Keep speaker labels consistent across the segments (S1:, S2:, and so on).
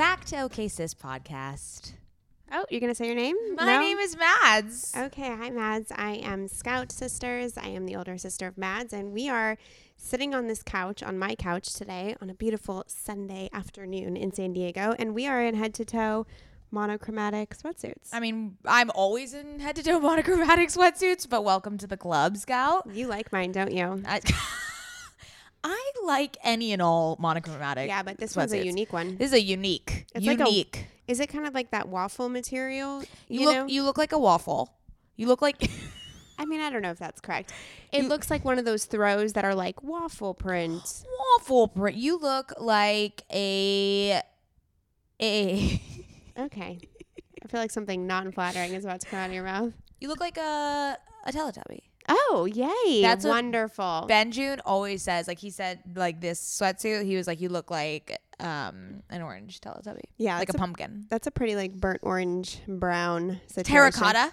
S1: back to OK Sis Podcast.
S2: Oh, you're going to say your name?
S1: My
S2: No?
S1: name is Mads.
S2: Okay, hi Mads. I am Scout Sisters. I am the older sister of Mads, and we are sitting on this couch, on my couch today, on a beautiful Sunday afternoon in San Diego, and we are in head to toe monochromatic sweatsuits.
S1: I mean, I'm always in head to toe monochromatic sweatsuits, but welcome to the club, Scout.
S2: you like mine, don't you?
S1: I, I like any and all monochromatic.
S2: Yeah, but this one's a unique one.
S1: This is a unique,
S2: It's like a-
S1: unique.
S2: Is it kind of like that waffle material?
S1: you,
S2: You,
S1: look,
S2: know?
S1: you look like a waffle. You look like
S2: I mean, I don't know if that's correct. It looks like one of those throws that are like waffle print.
S1: waffle print. You look like a a.
S2: Okay. I feel like something non flattering is about to come out of your mouth.
S1: You look like a a Teletubby.
S2: Oh, yay.
S1: That's
S2: wonderful.
S1: Ben June always says like he said like this sweatsuit. He was like you look like um an orange Teletubby.
S2: Yeah,
S1: like a
S2: a-
S1: pumpkin.
S2: That's a pretty like burnt orange brown situation.
S1: Terracotta.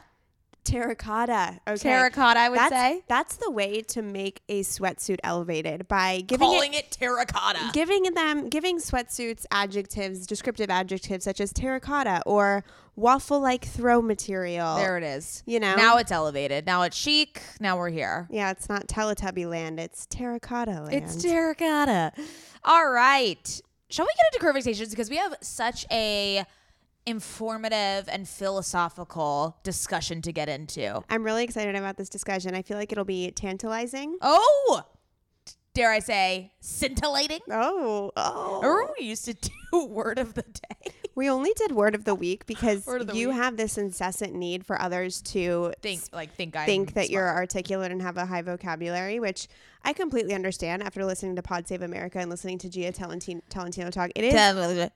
S2: Terracotta. Okay.
S1: Terracotta, I would
S2: that's,
S1: say.
S2: That's the way to make a sweatsuit elevated by giving it
S1: Calling it terracotta.
S2: giving them giving sweatsuits adjectives descriptive adjectives such as terracotta or waffle like throw material
S1: There it is.
S2: You know?
S1: Now it's elevated. Now it's chic. Now we're here.
S2: yeah it's not teletubby land it's terracotta land
S1: It's terracotta. All right. Shall we get into current fixations because we have such a informative and philosophical discussion to get into.
S2: i'm really excited about this discussion i feel like it'll be tantalizing
S1: Oh, dare I say, scintillating?
S2: oh oh
S1: Remember we used to do word of the day?
S2: We only did word of the week because
S1: the
S2: you
S1: week.
S2: have this incessant need for others to
S1: Think like think I
S2: think that you're articulate and have a high vocabulary, which I completely understand after listening to Pod Save America and listening to Jia Tolentino, Tolentino talk. It is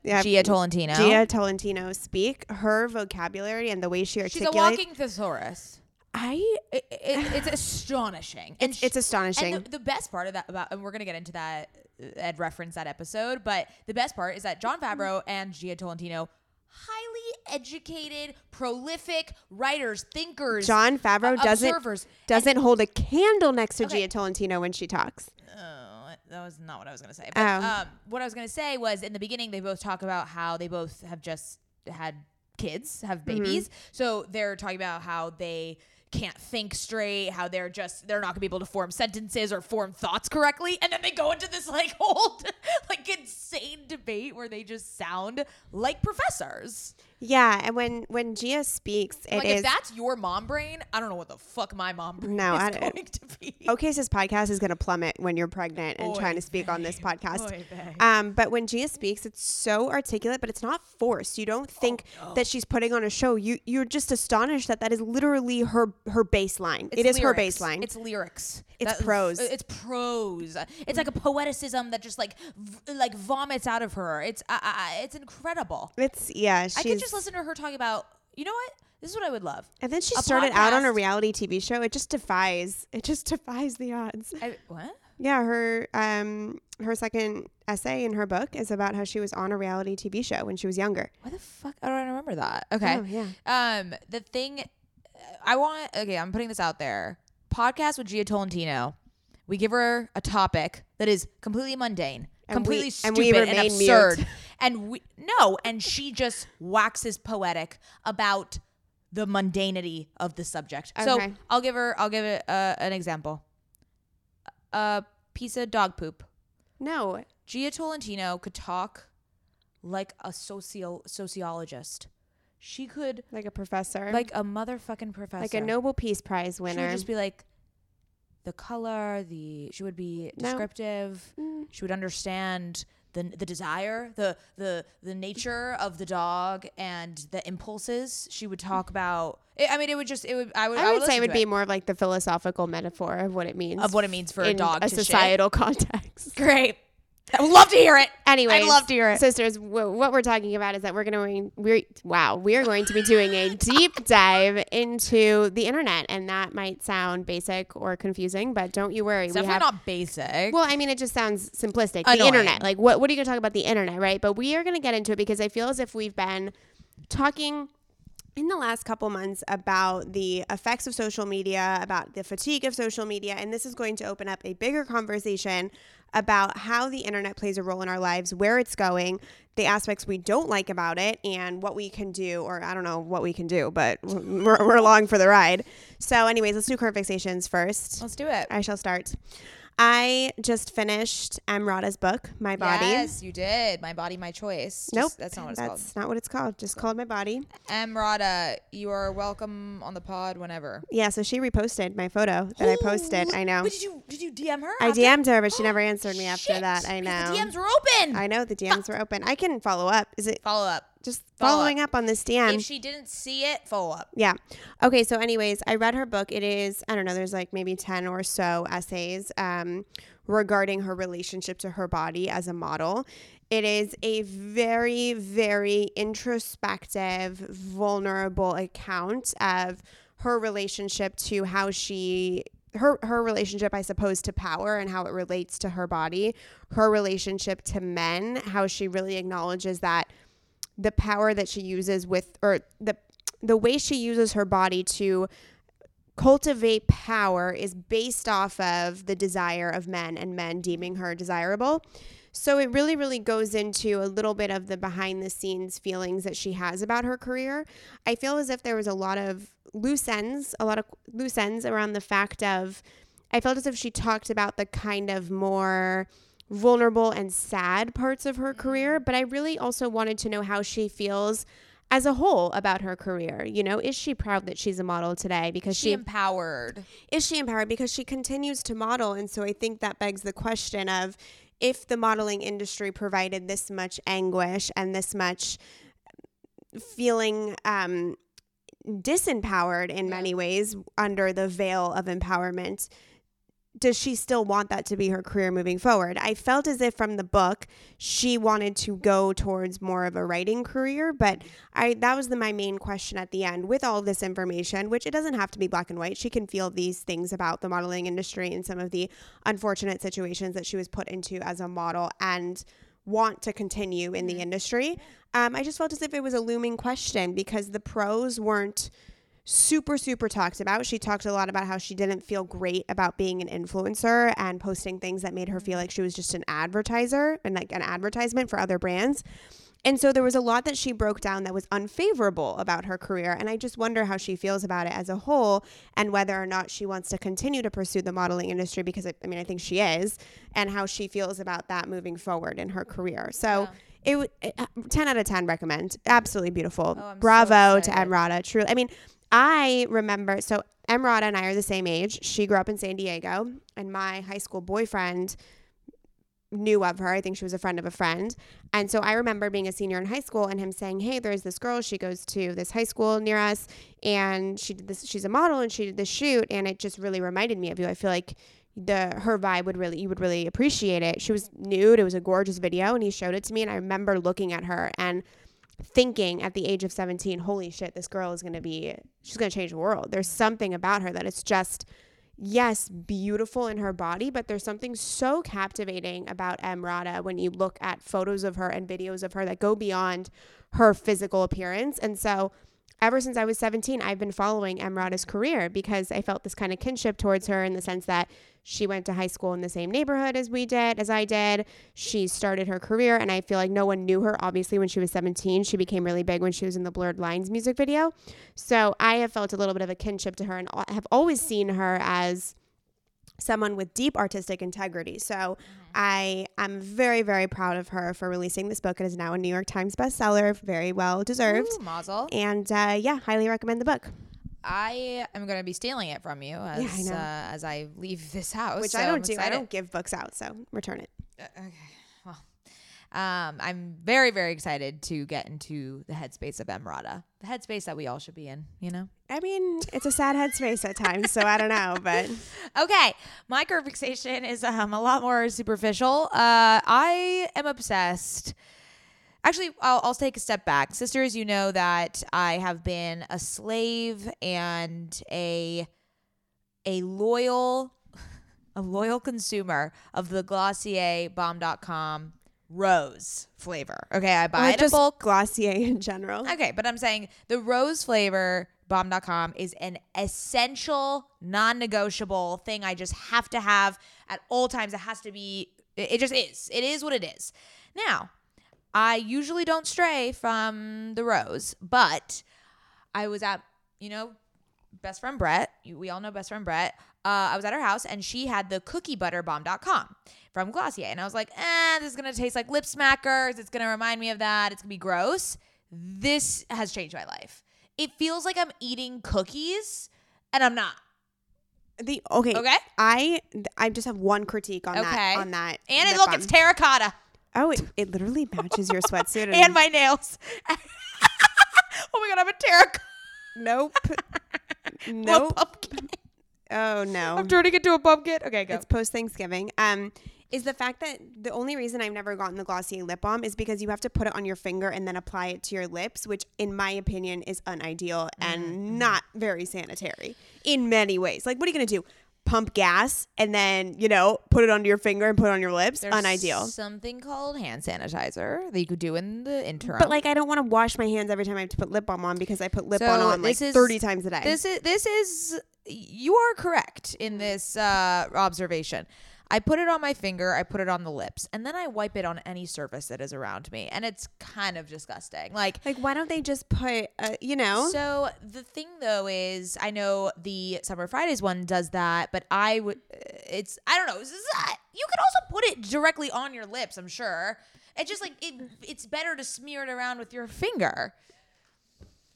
S2: Yeah,
S1: Jia Tolentino.
S2: Jia Tolentino speak. Her vocabulary and the way she articulates.
S1: She's a walking thesaurus.
S2: I
S1: It, it, it's astonishing. And
S2: it's, it's astonishing.
S1: And the, the best part of that about, and we're gonna get into that, Ed referenced that episode, but the best part is that Jon Favreau and Jia Tolentino, highly educated, prolific writers, thinkers,
S2: Jon Favreau
S1: uh,
S2: doesn't
S1: observers.
S2: doesn't hold a candle next to
S1: Okay.
S2: Jia Tolentino when she talks.
S1: Oh, that was not what I was gonna say. But
S2: Oh.
S1: um, what I was gonna say was in the beginning they both talk about how they both have just had kids, have
S2: Mm-hmm.
S1: babies. So they're talking about how they can't think straight, how they're just they're not gonna be able to form sentences or form thoughts correctly, and then they go into this like whole like insane debate where they just sound like professors.
S2: Yeah, and when when Jia speaks, it is
S1: like if that's your mom brain, I don't know what the fuck my mom brain
S2: No,
S1: is
S2: I
S1: going to be.
S2: Okay, this podcast is going to plummet when you're pregnant and
S1: Oy
S2: trying to speak on this podcast.
S1: Oy.
S2: Um, but when Jia speaks, it's so articulate, but it's not forced. You don't think
S1: Oh,
S2: that she's putting on a show. You you're just astonished that that is literally her her baseline.
S1: It's
S2: it is her baseline.
S1: It's lyrics.
S2: It's
S1: That-
S2: prose.
S1: It's prose. It's like a poeticism that just like v- like vomits out of her. It's uh, uh, it's incredible.
S2: It's yeah. She's,
S1: just listen to her talk about. You know what? This is what I would love.
S2: And then she
S1: a
S2: started out on a
S1: podcast.
S2: reality TV show. It just defies. It just defies the odds.
S1: I, what?
S2: Yeah, her um her second essay in her book is about how she was on a reality TV show when she was younger.
S1: Why the fuck? I don't remember that. Okay.
S2: Oh, yeah.
S1: Um, the thing I want. Okay, I'm putting this out there. Podcast with Jia Tolentino. We give her a topic that is completely mundane,
S2: And
S1: completely
S2: we-
S1: stupid
S2: and we
S1: and,
S2: remain mute.
S1: absurd. And we no, and she just waxes poetic about the mundanity of the subject. So I'll give her. I'll give it uh, an example. a piece of dog poop.
S2: No.
S1: Jia Tolentino could talk like a socio sociologist. She could
S2: Like a professor.
S1: like a motherfucking professor.
S2: like a Nobel Peace Prize
S1: She would
S2: winner.
S1: just be like the color, the she would be
S2: No.
S1: descriptive.
S2: Mm.
S1: She would understand the the desire, the the the nature of the dog and the impulses. She would talk about. I I mean, it would just it would. I would.
S2: I would say it would be more of like the philosophical metaphor of what it means
S1: of what it means for a dog
S2: a
S1: to shit.
S2: societal context.
S1: Great. I would love to hear it.
S2: Anyway,
S1: I'd love to hear it.
S2: sisters. W- what we're talking about is that we're going to we're wow we are going to be doing a deep dive into the internet, and that might sound basic or confusing, but don't you worry.
S1: It's
S2: we
S1: definitely
S2: have
S1: not basic.
S2: Well, I mean, it just sounds simplistic. The internet, like, what what are you gonna talk about the internet, right? But we are gonna get into it because I feel as if we've been talking in the last couple months about the effects of social media, about the fatigue of social media, and this is going to open up a bigger conversation about how the internet plays a role in our lives, where it's going, the aspects we don't like about it, and what we can do, or I don't know what we can do, but we're, we're along for the ride. So, anyways, let's do current fixations first.
S1: Let's do it.
S2: I shall start. I just finished Emrata's book, My Body.
S1: Yes, you did. My body, my choice. Just-
S2: Nope,
S1: that's not what it's called.
S2: That's not what it's called. Just called My Body.
S1: Emrata, you are welcome on the pod whenever.
S2: Yeah, so she reposted my photo that I posted. I know.
S1: Wait, did you did you DM her?
S2: I
S1: after?
S2: DM'd her, but she never answered me after
S1: Shit,
S2: that. I know.
S1: The DMs were open.
S2: I know the DMs were open. I can follow up. Is it
S1: Follow up.
S2: Just
S1: Follow
S2: following up. on this DM?
S1: if she didn't see it, follow up.
S2: Yeah. Okay. So, anyways, I read her book. It is, I don't know, there's like maybe 10 or so essays um, regarding her relationship to her body as a model. It is a very, very introspective, vulnerable account of her relationship to how she. Her, her relationship, I suppose, to power and how it relates to her body, her relationship to men, how she really acknowledges that the power that she uses with or the the way she uses her body to cultivate power is based off of the desire of men and men deeming her desirable. So it really, really goes into a little bit of the behind the scenes feelings that she has about her career. I feel as if there was a lot of loose ends, a lot of loose ends around the fact of, I felt as if she talked about the kind of more vulnerable and sad parts of her career, but I really also wanted to know how she feels as a whole about her career. You know, is she proud that she's a model today because
S1: She
S2: she
S1: empowered.
S2: is she empowered because she continues to model and so i think that begs the question of if the modeling industry provided this much anguish and this much feeling um, disempowered in many ways under the veil of empowerment does she still want that to be her career moving forward? I felt as if from the book she wanted to go towards more of a writing career, but I that was the, my main question at the end with all this information, which it doesn't have to be black and white. She can feel these things about the modeling industry and some of the unfortunate situations that she was put into as a model and want to continue in the industry. Um, I just felt as if it was a looming question because the pros weren't super super talked about. She talked a lot about how she didn't feel great about being an influencer and posting things that made her feel like she was just an advertiser and like an advertisement for other brands. And so there was a lot that she broke down that was unfavorable about her career and i just wonder how she feels about it as a whole and whether or not she wants to continue to pursue the modeling industry because i, I mean i think she is and how she feels about that moving forward in her career. So it, w- it uh, 10 out of 10 recommend. Absolutely beautiful.
S1: Oh, I'm so
S2: bravo to emrata. Truly i mean I remember, so Emrata and I are the same age. She grew up in San Diego, and my high school boyfriend knew of her. I think she was a friend of a friend. And so I remember being a senior in high school and him saying, Hey, there's this girl. She goes to this high school near us, and she did this, she's a model, and she did this shoot. And it just really reminded me of you. I feel like the her vibe would really you would really appreciate it. She was nude. It was a gorgeous video and he showed it to me and I remember looking at her and thinking at the age of 17, holy shit, this girl is going to be, she's going to change the world. There's something about her that it's just, yes, beautiful in her body, but there's something so captivating about Emrata when you look at photos of her and videos of her that go beyond her physical appearance. And so, ever since I was 17, I've been following Emrata's career because I felt this kind of kinship towards her in the sense that she went to high school in the same neighborhood as we did, as I did. She started her career, and I feel like no one knew her, obviously, when she was 17. She became really big when she was in the Blurred Lines music video. So I have felt a little bit of a kinship to her and have always seen her as someone with deep artistic integrity. So I am very, very proud of her for releasing this book. It is now a New York Times bestseller, very well deserved.
S1: Ooh, Mazel.
S2: And uh, yeah, highly recommend the book,
S1: I am going to be stealing it from you as
S2: I
S1: uh, as I leave this house.
S2: which
S1: so
S2: I
S1: I'm
S2: don't do. I don't give books out, so return it.
S1: Uh, okay. Um, I'm very, very excited to get into the headspace of Emrata, the headspace that we all should be in. You know.
S2: I mean, it's a sad headspace at times, so I don't know, but
S1: Okay, my curve fixation is um, a lot more superficial. Uh, I am obsessed. Actually, I'll, I'll take a step back. Sisters, you know that I have been a slave and a a loyal a loyal consumer of the Glossier Balm Dotcom rose flavor. Okay, I buy
S2: or
S1: it in bulk.
S2: Glossier in general.
S1: Okay, but I'm saying the rose flavor Balm Dotcom is an essential, non negotiable thing I just have to have at all times. It has to be, it just is. It is what it is. Now, I usually don't stray from the rose, but I was at, you know, best friend Brett. We all know best friend Brett. Uh, I was at her house and she had the cookie butter cookie butter Balm Dotcom from Glossier. And I was like, eh, this is to taste like lip smackers. It's to remind me of that. It's to be gross. This has changed my life. It feels like I'm eating cookies and I'm not.
S2: The okay,
S1: Okay.
S2: I I just have one critique on
S1: Okay.
S2: that on that.
S1: And it, look,
S2: balm.
S1: it's terracotta
S2: oh, it, it literally matches your sweatsuit and,
S1: and my nails. oh my God, I'm a terracotta
S2: nope, nope.
S1: pumpkin.
S2: Oh no,
S1: I'm turning it into a pumpkin. Okay, go.
S2: it's post Thanksgiving. Um, is the fact that the only reason I've never gotten the Glossier lip balm is because you have to put it on your finger and then apply it to your lips, which in my opinion is unideal
S1: Mm-hmm.
S2: and not very sanitary in many ways. Like, what are you gonna do? Pump gas and then you know put it under your finger and put it on your lips?
S1: There's
S2: unideal.
S1: Something called hand sanitizer that you could do in the interim.
S2: But like, I don't want to wash my hands every time I have to put lip balm on because I put lip balm
S1: So
S2: on like
S1: is-
S2: thirty times a day.
S1: this is this is you are correct in this uh, observation. I put it on my finger, I put it on the lips, and then I wipe it on any surface that is around me, and it's kind of disgusting. Like
S2: like, why don't they just put, uh, you know?
S1: So the thing though is, I know the Summer Fridays one does that, but I would, it's I don't know. Is, uh, you could also put it directly on your lips. I'm sure. It's just like it, it's better to smear it around with your finger.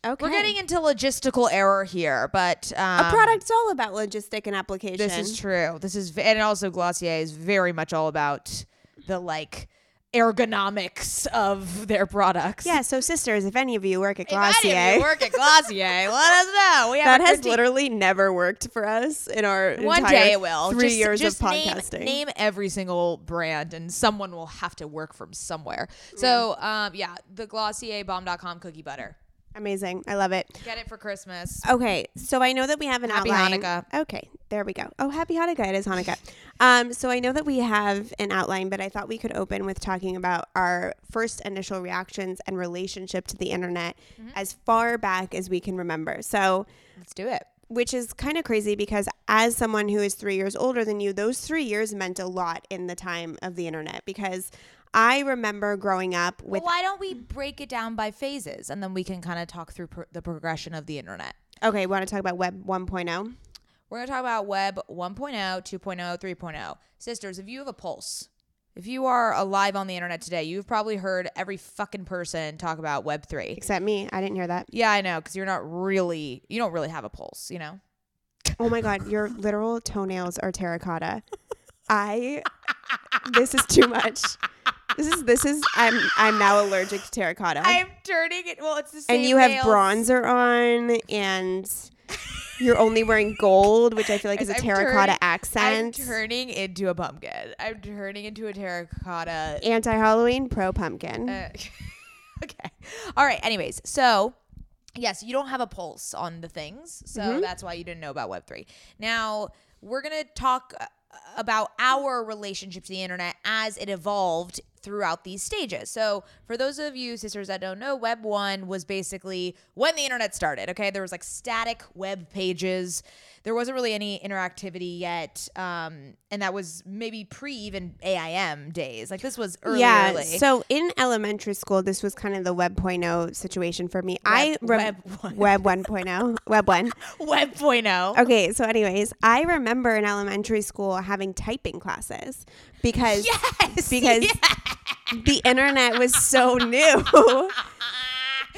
S2: Okay,
S1: We're getting into logistical error here, but um,
S2: a product's all about logistic and application.
S1: This is true. This is, and also Glossier is very much all about the like ergonomics of their products.
S2: Yeah, so sisters, if any of you work at
S1: If any of
S2: Glossier,
S1: you work at Glossier, let us know. We have
S2: that has
S1: critique.
S2: literally never worked for us in our
S1: One
S2: entire
S1: day it will.
S2: Three
S1: Just-
S2: years
S1: just
S2: of podcasting.
S1: Name, every single brand, and someone will have to work from somewhere. So, um, yeah, the Glossier Balm Dotcom cookie butter.
S2: Amazing, I love it.
S1: Get it for Christmas.
S2: Okay, so I know that we have an
S1: Happy
S2: outline.
S1: Hanukkah.
S2: Okay, there we go. Oh, happy Hanukkah! It is Hanukkah. Um, so I know that we have an outline, but I thought we could open with talking about our first initial reactions and relationship to the internet
S1: Mm-hmm.
S2: as far back as we can remember. So
S1: Let's do it.
S2: which is kind of crazy because as someone who is three years older than you, those three years meant a lot in the time of the internet because I remember growing up with.
S1: Well, why don't we break it down by phases, and then we can kind of talk through pro- the progression of the internet.
S2: Okay, we want to talk about Web oh? 1.0?
S1: We're going to talk about Web oh, 1.0, 2.0, 3.0. Sisters, if you have a pulse, if you are alive on the internet today, you've probably heard every fucking person talk about Web 3.
S2: Except me, I didn't hear that.
S1: Yeah, I know, because you're not really, you don't really have a pulse, you know?
S2: Oh my god, your literal toenails are terracotta. I this is too much. This is this is I'm I'm now allergic to terracotta.
S1: I'm turning it. Well, it's the same.
S2: and you have
S1: nails.
S2: bronzer on and you're only wearing gold, which I feel like is a
S1: I'm
S2: terracotta
S1: turning-
S2: accent.
S1: I'm turning into a pumpkin. I'm turning into a terracotta.
S2: Anti Halloween, pro pumpkin.
S1: Uh, okay. All right. Anyways, so yes, you don't have a pulse on the things, so
S2: Mm-hmm.
S1: that's why you didn't know about Web three. Now we're gonna talk uh, about our relationship to the internet as it evolved throughout these stages. So, for those of you sisters that don't know, Web 1 was basically when the internet started, okay? There was like static web pages. There wasn't really any interactivity yet. Um, and that was maybe pre even AIM days. Like this was early
S2: yeah.
S1: early.
S2: So in elementary school, this was kind of the Web 0.0 situation for me. I
S1: Web
S2: rem- Web 1.0, Web 1.
S1: Web 0.0.
S2: Okay, so anyways, I remember in elementary school having typing classes because
S1: Yes.
S2: because the internet was so new.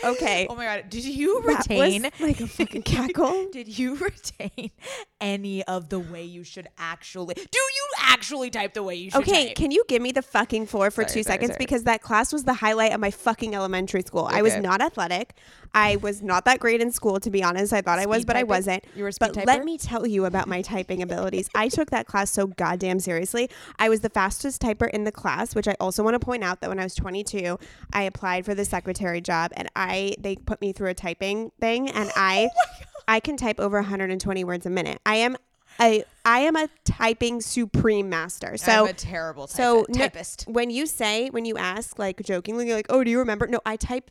S2: okay.
S1: Oh my god, did you retain
S2: like a fucking cackle.
S1: Did you retain any of the way you should actually Do you actually type the way you should
S2: Okay,
S1: type?
S2: can you give me the fucking floor for
S1: Sorry,
S2: two
S1: sorry,
S2: seconds?
S1: sorry.
S2: Because that class was the highlight of my fucking elementary school. I was
S1: Okay.
S2: not athletic. I was not that great in school, to be honest. I thought I was,
S1: Speed
S2: but I wasn't.
S1: You were a speed
S2: but
S1: typer?
S2: let me tell you about my typing abilities. I took that class so goddamn seriously. I was the fastest typer in the class, which I also want to point out that when I was 22, I applied for the secretary job, and I they put me through a typing thing, and I oh I can type over 120 words a minute. I am. I, I am a typing supreme master. So
S1: I'm a terrible typist.
S2: so no-
S1: typist.
S2: when you say when you ask like jokingly you're like oh do you remember no i type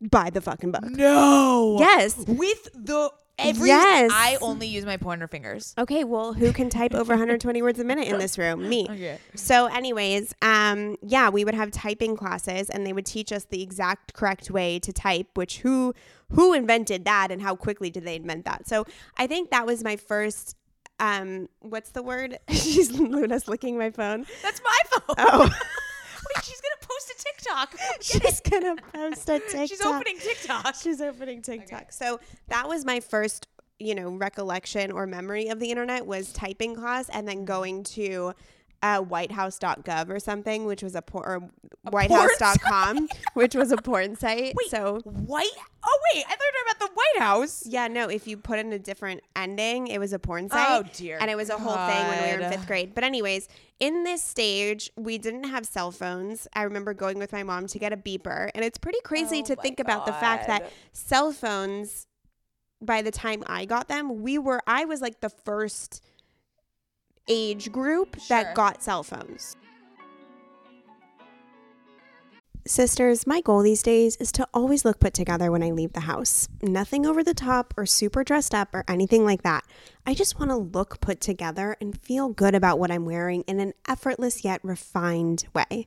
S2: by the fucking book
S1: No.
S2: yes
S1: With the every
S2: Yes.
S1: I only use my pointer fingers.
S2: okay well who can type over 120 words a minute in this room me
S1: Okay.
S2: so anyways um yeah we would have typing classes and they would teach us the exact correct way to type which who who invented that and how quickly did they invent that so i think that was my first um what's the word she's luna's licking my phone
S1: That's my phone.
S2: oh
S1: Wait, she's gonna post a TikTok.
S2: she's gonna post a tiktok
S1: She's opening TikTok.
S2: She's opening TikTok. So that was my first, you know, recollection or memory of the internet was typing class and then mm-hmm. going to uh, whitehouse.gov or something, which was a por- or whitehouse.com, which was a porn site.
S1: Wait,
S2: so
S1: White? Oh wait, I thought you about the White House.
S2: yeah, no, if you put in a different ending, it was a porn site.
S1: Oh, dear
S2: And it was a whole thing when we were in fifth grade. But anyways, in this stage, we didn't have cell phones. I remember going with my mom to get a beeper, and it's pretty crazy
S1: Oh
S2: to think about the fact that cell phones. By the time I got them, we were I was like the first age group
S1: Sure.
S2: that got cell phones. Sisters, my goal these days is to always look put together when I leave the house. Nothing over the top or super dressed up or anything like that. I just want to look put together and feel good about what I'm wearing in an effortless yet refined way.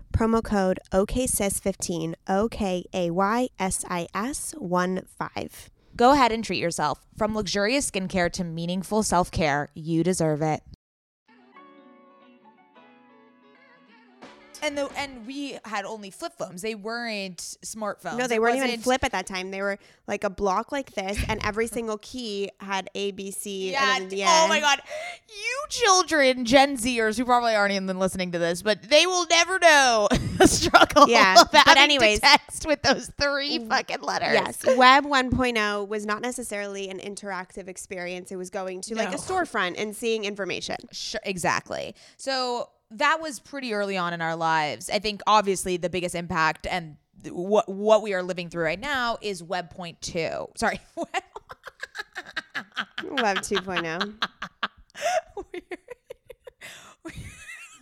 S2: promo code OKSIS15, O K A Y S I S 1 5.
S1: Go ahead and treat yourself. From luxurious skincare to meaningful self care, you deserve it. And the and we had only flip phones. They weren't smartphones.
S2: No, they
S1: It
S2: weren't even
S1: wasn't-
S2: flip at that time. They were like a block like this, and every single key had A, B, C.
S1: Yeah.
S2: And then the
S1: Oh my. God. You children, Gen Zers, who probably aren't even listening to this, but they will never know the struggle.
S2: Yeah,
S1: Of
S2: but
S1: having to
S2: anyways.
S1: text with those three fucking letters.
S2: Yes, Web 1.0 was not necessarily an interactive experience. It was going to like
S1: No.
S2: a storefront and seeing information.
S1: Sure, exactly. So that was pretty early on in our lives. I think obviously the biggest impact and th- what what we are living through right now is Web point two. Sorry, Web.
S2: Web 2.0.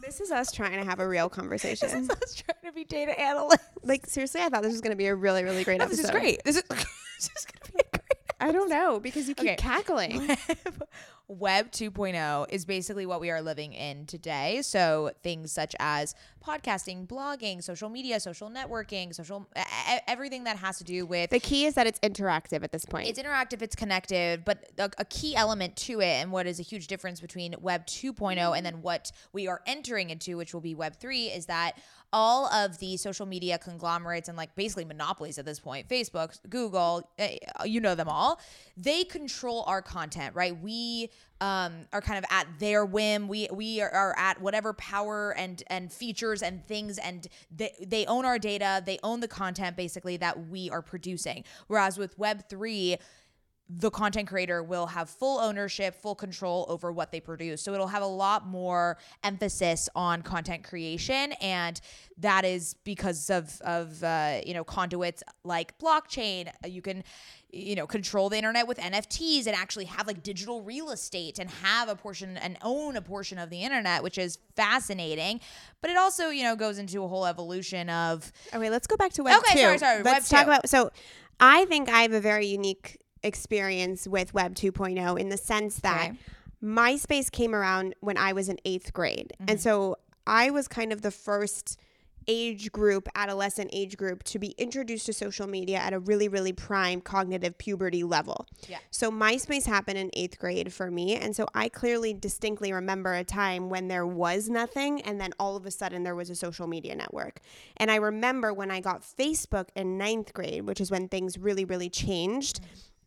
S2: This is us trying to have a real conversation.
S1: I was trying to be data analyst.
S2: Like seriously, I thought this was going to be a really, really great episode.
S1: this is great. This is this is gonna be a great.
S2: I don't know because you keep
S1: Okay.
S2: cackling.
S1: Web, Web 2.0 is basically what we are living in today. So things such as podcasting, blogging, social media, social networking, social everything that has to do with
S2: The key is that it's interactive at this point.
S1: it's interactive, it's connected, but a, a key element to it, and what is a huge difference between Web 2.0 and then what we are entering into, which will be Web 3, is that all of the social media conglomerates and like basically monopolies at this point Facebook, Google, eh, you know them all, they control our content, right? We um, are kind of at their whim. We we are, are at whatever power and and features and things, and they they own our data. They own the content basically that we are producing. Whereas with Web three the content creator will have full ownership, full control over what they produce. So it'll have a lot more emphasis on content creation, and that is because of of uh, you know conduits like blockchain. You can you know control the internet with NFTs and actually have like digital real estate and have a portion and own a portion of the internet, which is fascinating. But it also you know goes into a whole evolution of
S2: Okay, let's go back to Web
S1: Okay,
S2: 2.
S1: sorry, sorry,
S2: Let's
S1: Web
S2: talk
S1: 2.
S2: about so I think I have a very unique experience with Web 2.0 in the sense that. MySpace came around when I was in 8th grade.
S1: Mm-hmm.
S2: And so I was kind of the first age group, adolescent age group to be introduced to social media at a really really prime cognitive puberty level.
S1: Yeah.
S2: So MySpace happened in 8th grade for me and so I clearly distinctly remember a time when there was nothing and then all of a sudden there was a social media network. And I remember when I got Facebook in ninth grade, which is when things really really changed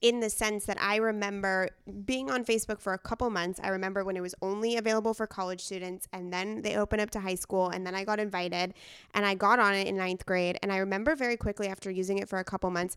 S2: in the sense that I remember being on Facebook for a couple months. I remember when it was only available for college students, and then they opened up to high school, and then I got invited, and I got on it in ninth grade. And I remember very quickly after using it for a couple months,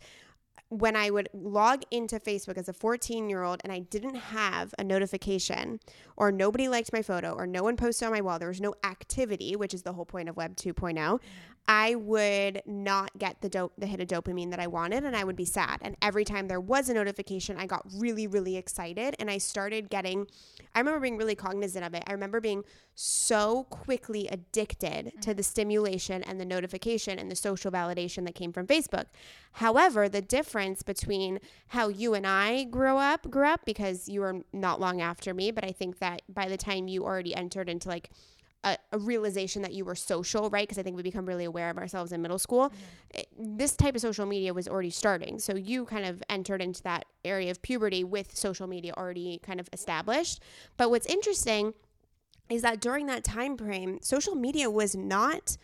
S2: when I would log into Facebook as a 14 year old and I didn't have a notification or nobody liked my photo or no one posted on my wall, there was no activity, which is the whole point of Web 2.0, I would not get the dope, the hit of dopamine that I wanted and I would be sad. And every time there was a notification, I got really, really excited and I started getting, I remember being really cognizant of it. I remember being so quickly addicted to the mm-hmm. stimulation and the notification and the social validation that came from Facebook. However, the difference between how you and I grew up, grew up because you were not long after me, but I think that by the time you already entered into like a, a realization that you were social, right? Because I think we become really aware of ourselves in middle school. It- this type of social media was already starting. So you kind of entered into that area of puberty with social media already kind of established. But what's interesting is that during that time frame, social media was not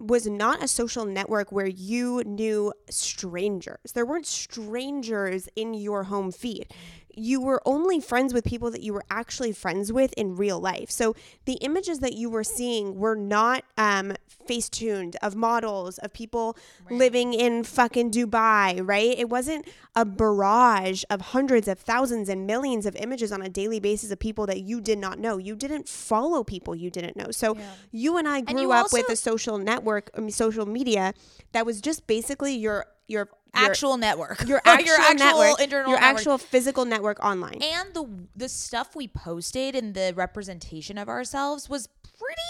S2: was not a social network where you knew strangers. There weren't strangers in your home feed. You were only friends with people that you were actually friends with in real life. So the images that you were seeing were not um, face tuned of models, of people living in fucking Dubai, right? It wasn't a barrage of hundreds of thousands and millions of images on a daily basis of people that you did not know. You didn't follow people you didn't know. So you and I grew
S1: you
S2: up with a social network, I mean, social media that was just basically your your
S1: Actual network.
S2: your actual,
S1: your actual
S2: network,
S1: internal
S2: your
S1: network.
S2: actual physical network online.
S1: and the the stuff we posted and the representation of ourselves was pretty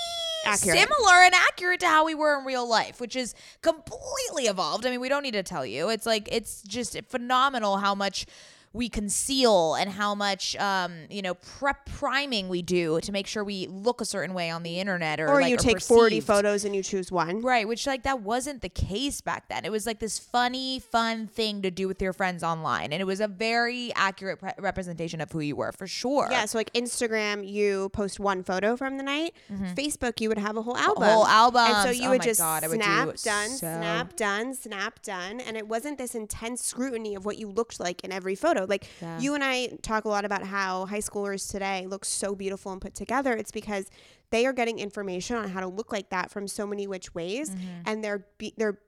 S2: Accurate.
S1: similar and accurate to how we were in real life, which is completely evolved. I mean, we don't need to tell you. It's like it's just phenomenal how much we conceal and how much um, you know prep priming we do to make sure we look a certain way on the internet or,
S2: or
S1: like,
S2: you take 40 photos and you choose one.
S1: Right, which like that wasn't the case back then. It was like this funny, fun thing to do with your friends online, and it was a very accurate pre- representation of who you were for sure.
S2: Yeah, so like Instagram, you post one photo from the night. Facebook, you would have a whole album.
S1: whole
S2: And so you
S1: Oh
S2: would
S1: my
S2: just
S1: God, I would do
S2: snap, done,
S1: so-
S2: snap, done, snap, done. And it wasn't this intense scrutiny of what you looked like in every photo. Like
S1: Yeah.
S2: you and I talk a lot about how high schoolers today look so beautiful and put together. It's because they are getting information on how to look like that from so many which ways.
S1: Mm-hmm.
S2: And they're, be- they're,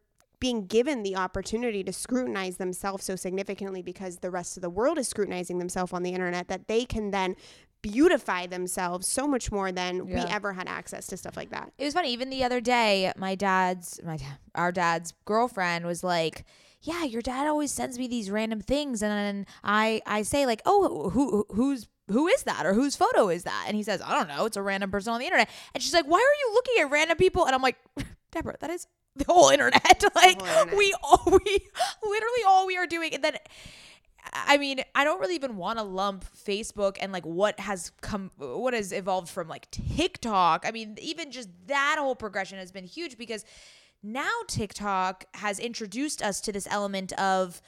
S2: being given the opportunity to scrutinize themselves so significantly because the rest of the world is scrutinizing themselves on the internet that they can then beautify themselves so much more than we ever had access to stuff like that.
S1: it was funny. Even the other day, my dad's my our dad's girlfriend was like, "Yeah, your dad always sends me these random things," and then I I say like, "Oh, who who's." Who is that or whose photo is that? And he says, I don't know. It's a random person on the internet. And she's like, Why are you looking at random people? And I'm like, Deborah, that is the whole internet. like
S2: whole internet.
S1: we all we literally all we are doing. And then I mean, I don't really even want to lump Facebook and like what has come, what has evolved from like TikTok. I mean, even just that whole progression has been huge because now TikTok has introduced us to this element of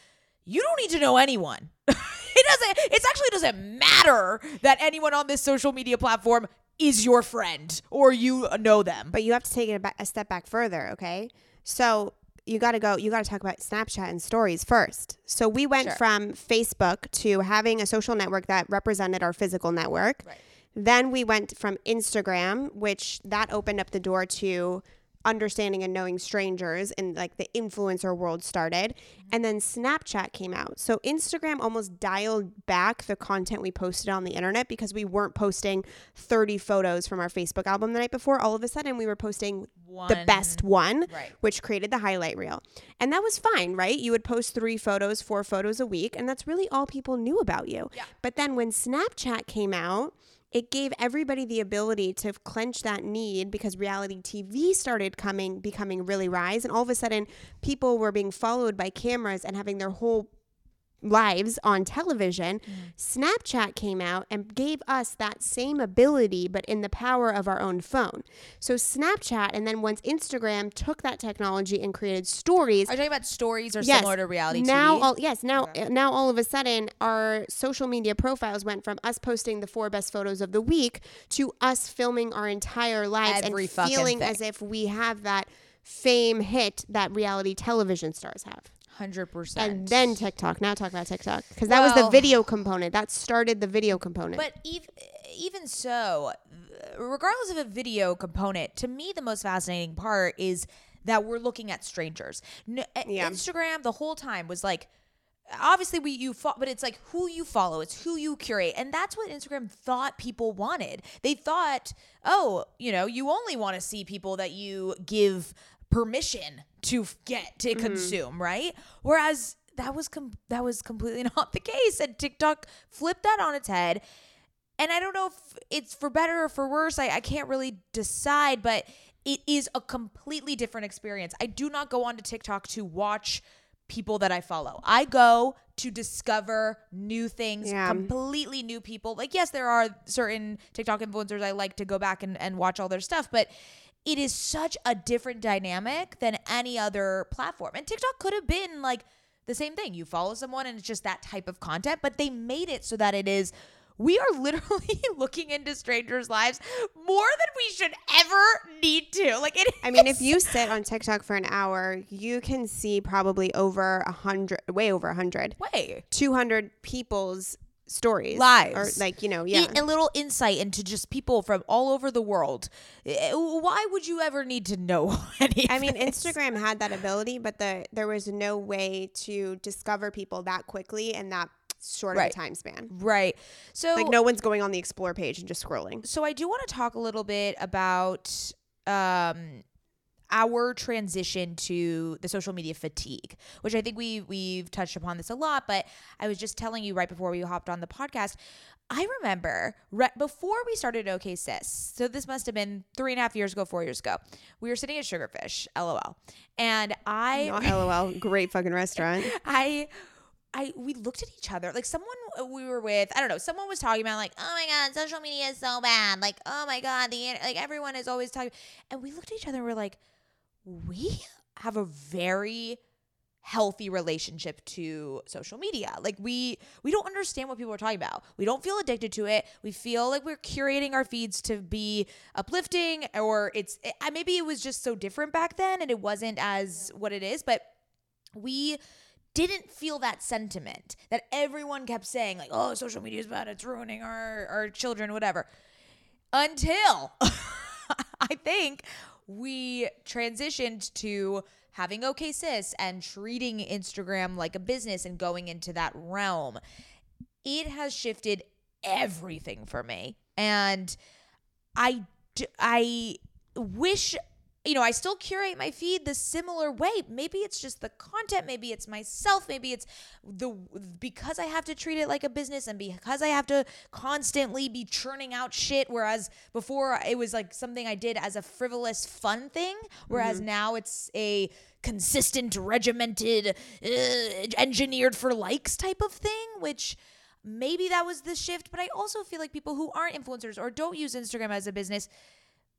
S1: you don't need to know anyone. it doesn't, it actually doesn't matter that anyone on this social media platform is your friend or you know them.
S2: But you have to take it a, ba- a step back further, okay? So you got to go, you got to talk about Snapchat and stories first. So we went
S1: Sure.
S2: from Facebook to having a social network that represented our physical network.
S1: Right.
S2: Then we went from Instagram, which that opened up the door to understanding and knowing strangers and like the influencer world started. Mm-hmm. And then Snapchat came out. So Instagram almost dialed back the content we posted on the internet because we weren't posting 30 photos from our Facebook album the night before. All of a sudden, we were posting the best one,
S1: Right.
S2: which created the highlight reel. And that was fine, right? You would post three photos, four photos a week, and that's really all people knew about you.
S1: Yeah.
S2: But then when Snapchat came out, it gave everybody the ability to clench that need because reality TV started coming, becoming really rise. And all of a sudden, people were being followed by cameras and having their whole lives on television. Snapchat came out and gave us that same ability, but in the power of our own phone. So, Snapchat, and then once Instagram took that technology and created stories,
S1: Are you talking about stories or
S2: Yes.
S1: similar to reality
S2: now
S1: TV?
S2: all yes now uh, now all of a sudden our social media profiles went from us posting the four best photos of the week to us filming our entire lives
S1: Every
S2: and feeling
S1: thing.
S2: as if we have that fame hit that reality television stars have.
S1: 100%.
S2: And then TikTok. Now talk about TikTok because that was the video component. That started the video component.
S1: But even even so, regardless of a video component, to me the most fascinating part is that we're looking at strangers.
S2: Yeah.
S1: Instagram the whole time was like obviously we you fo- but it's like who you follow it's who you curate and that's what instagram thought people wanted they thought oh you know you only want to see people that you give permission to get to mm-hmm. consume right whereas that was com- that was completely not the case and tiktok flipped that on its head and I don't know if it's for better or for worse. I, I can't really decide, but it is a completely different experience. I do not go onto TikTok to watch people that I follow. I go to discover new things,
S2: Yeah.
S1: completely new people. Like, yes, there are certain TikTok influencers I like to go back and, and watch all their stuff, but it is such a different dynamic than any other platform. And TikTok could have been like the same thing. You follow someone and it's just that type of content, but they made it so that it is. We are literally looking into strangers' lives more than we should ever need to. Like it.
S2: I mean, if you sit on TikTok for an hour, you can see probably over a hundred, way over a hundred,
S1: way
S2: 200 people's stories.
S1: Lives.
S2: Or like, you know, yeah.
S1: a little insight into just people from all over the world. Eh, Why would you ever need to know any?
S2: I mean,
S1: this?
S2: Instagram had that ability, but the there was no way to discover people that quickly and that short
S1: Right.
S2: of a time span.
S1: right? So
S2: Like no one's going on the explore page and just scrolling.
S1: so I do want to talk a little bit about um our transition to the social media fatigue, which I think we we've touched upon this a lot, but I was just telling you right before we hopped on the podcast. I remember re- before we started OK Sis, so this must have been three and a half years ago, four years ago. We were sitting at Sugarfish, LOL, and I
S2: Not LOL, great fucking restaurant.
S1: I I we looked at each other like someone we were with I don't know someone was talking about like oh my god social media is so bad like oh my god the like everyone is always talking and we looked at each other and we're like we have a very healthy relationship to social media. Like we we don't understand what people are talking about. We don't feel addicted to it. We feel like we're curating our feeds to be uplifting or it's it, maybe it was just so different back then and it wasn't as what it is but we didn't feel that sentiment that everyone kept saying like oh social media is bad. It's ruining our our children whatever. Until i think we transitioned to having okay sis and treating instagram like a business and going into that realm. It has shifted everything for me. And I, I wish, you know, I still curate my feed the similar way. Maybe it's just the content, maybe it's myself, maybe it's the because I have to treat it like a business and because I have to constantly be churning out shit. Whereas before it was like something I did as a frivolous, fun thing, whereas now it's a consistent, regimented, uh, engineered for likes type of thing, which maybe that was the shift, but I also feel like people who aren't influencers or don't use Instagram as a business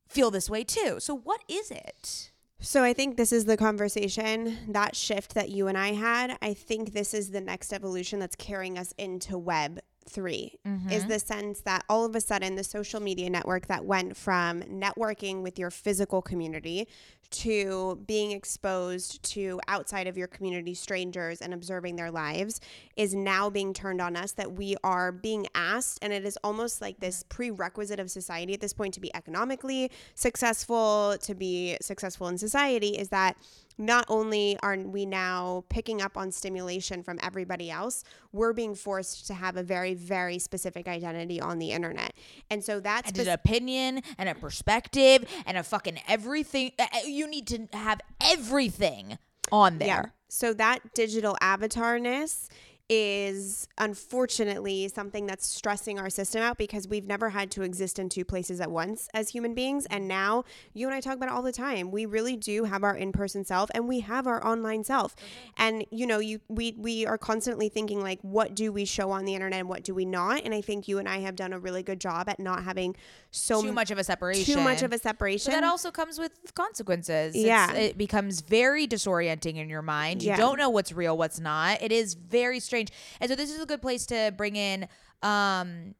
S1: feel this way too. So what is it?
S2: So I think this is the conversation, that shift that you and I had. I think this is the next evolution that's carrying us into web 3 is mm-hmm. the sense that all of a sudden the social media network that went from networking with your physical community to being exposed to outside of your community strangers and observing their lives is now being turned on us that we are being asked and it is almost like this mm-hmm. prerequisite of society at this point to be economically successful to be successful in society is that not only are we now picking up on stimulation from everybody else, we're being forced to have a very, very specific identity on the internet. And so that's
S1: And an opinion and a perspective and a fucking everything. uh, uh, You need to have everything on there.
S2: Yeah. So that digital avatarness is unfortunately something that's stressing our system out because we've never had to exist in two places at once as human beings and now you and I talk about it all the time we really do have our in-person self and we have our online self mm-hmm. and you know you we we are constantly thinking like what do we show on the internet and what do we not and I think you and I have done a really good job at not having so
S1: Too much of a separation.
S2: too much of a separation
S1: But that also comes with consequences. It's-
S2: Yeah.
S1: it becomes very disorienting in your mind. You
S2: Yeah.
S1: don't know what's real, what's not. It is very strange. And so this is a good place to bring in um